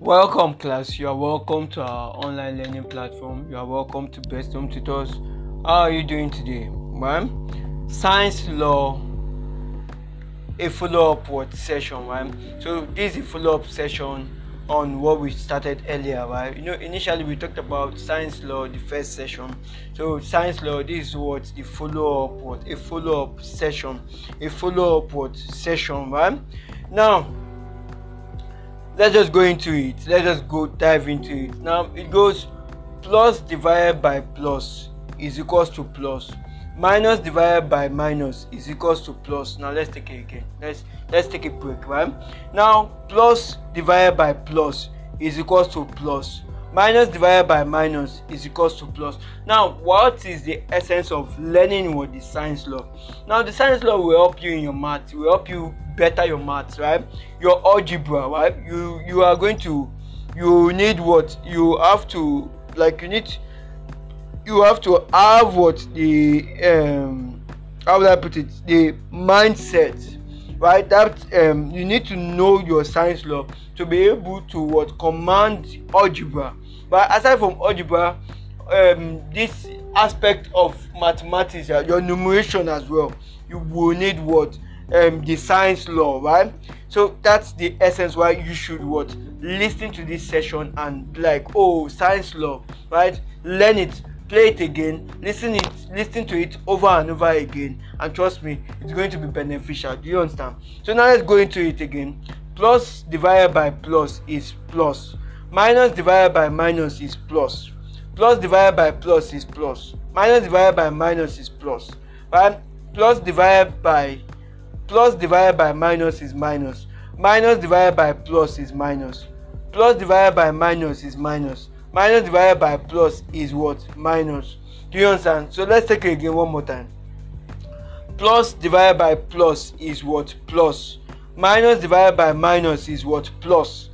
Welcome, class. You are welcome to our online learning platform. You are welcome to Best Home Tutors. How are you doing today? Right? Science law, a follow up what session, right? So, this is a follow up session on what we started earlier, right? You know, initially we talked about science law the first session. So, science law, this is what the follow up, what a follow up session, a follow up what session, right? Now, let's just go into it. Let's just go dive into it. Now it goes plus divided by plus is equals to plus. Minus divided by minus is equals to plus. Now let's take it again. Let's let's take a break right? Now plus divided by plus is equals to plus minus divided by minus is equals to plus. Now what is the essence of learning what the science law? Now the science law will help you in your math will help you better your maths right? Your algebra right? You you are going to you need what? You have to like you need you have to have what the um how would i put it? The mindset right that um you need to know your science law to be able to what command algebra. But aside from algebra um this aspect of mathematics uh, your numeration as well you will need what um the science law right? So that's the essence why you should what listen to this session and like oh science law right? Learn it play it again listen it listen to it over and over again. And trust me it's going to be beneficial. Do you understand? So now let's go into it again. Plus divided by plus is plus. Minus divided by minus is plus. Plus divided by plus is plus. Minus divided by minus is plus. Right plus divided by plus divided by minus is minus. Minus divided by plus is minus. Plus divided by minus is minus minus divided by plus is what? Minus. Do you understand? So let's take it again one more time. Plus divided by plus is what? Plus. Minus divided by minus is what? Plus.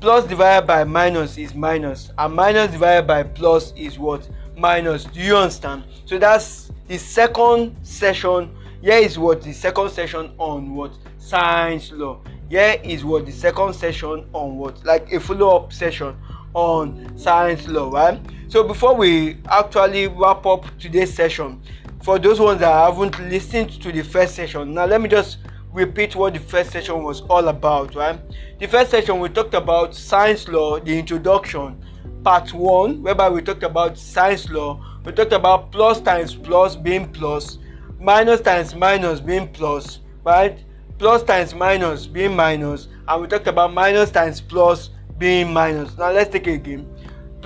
Plus divided by minus is minus. And minus divided by plus is what? Minus. Do you understand? So that's the second session. Here is what? The second session on what? Science law. Here is what? The second session on what? Like a follow-up session on science law right? So before we actually wrap up today's session for those ones that haven't listened to the first session now let me just repeat what the first session was all about right? The first session we talked about science law the introduction part one whereby we talked about science law. We talked about plus times plus being plus minus times minus being plus right? Plus times minus being minus and we talked about minus times plus being minus. Now let's take it again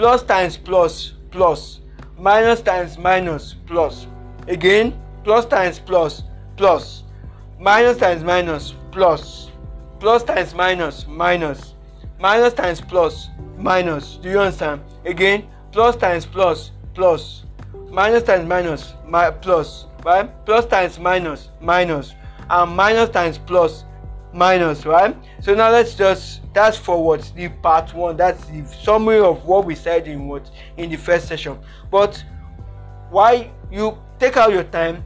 plus times plus plus. Minus times minus plus. Again plus times plus plus. Minus times minus plus. Plus times minus minus. Minus times plus minus. Do you understand? Again plus times plus plus. Minus times minus my plus. Right? Plus times minus minus. And minus times plus minus right? So now let's just that's for what? The part one that's the summary of what we said in what? In the first session. But why you take out your time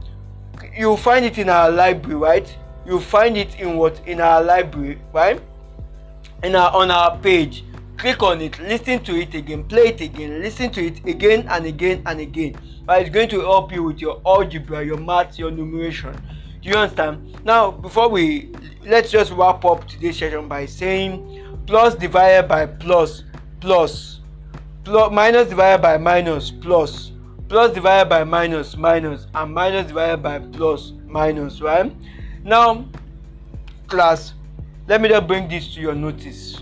you find it in our library right? You find it in what? In our library right? In our on our page. Click on it listen to it again play it again listen to it again and again and again. But it's going to help you with your algebra your math your numeration. Do you understand? Now before we let's just wrap up today's session by saying plus divided by plus plus plus minus divided by minus plus plus divided by minus minus and minus divided by plus minus right? Now class let me just bring this to your notice.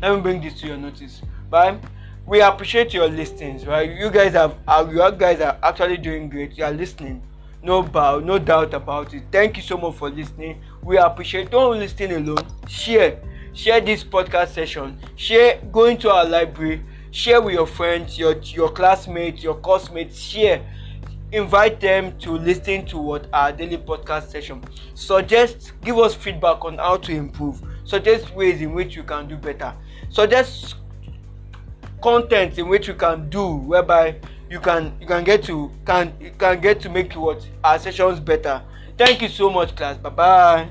Let me bring this to your notice right? We appreciate your listings right? You guys have you guys are actually doing great. You are listening no doubt no doubt about it. Thank you so much for listening. We appreciate don't listen alone. Share share this podcast session. Share go into our library. Share with your friends your your classmates your classmates share. Invite them to listen to what our daily podcast session. Suggest give us feedback on how to improve. Suggest ways in which you can do better. Suggest content in which you can do whereby you can you can get to can you can get to make what our sessions better. Thank you so much class. Bye bye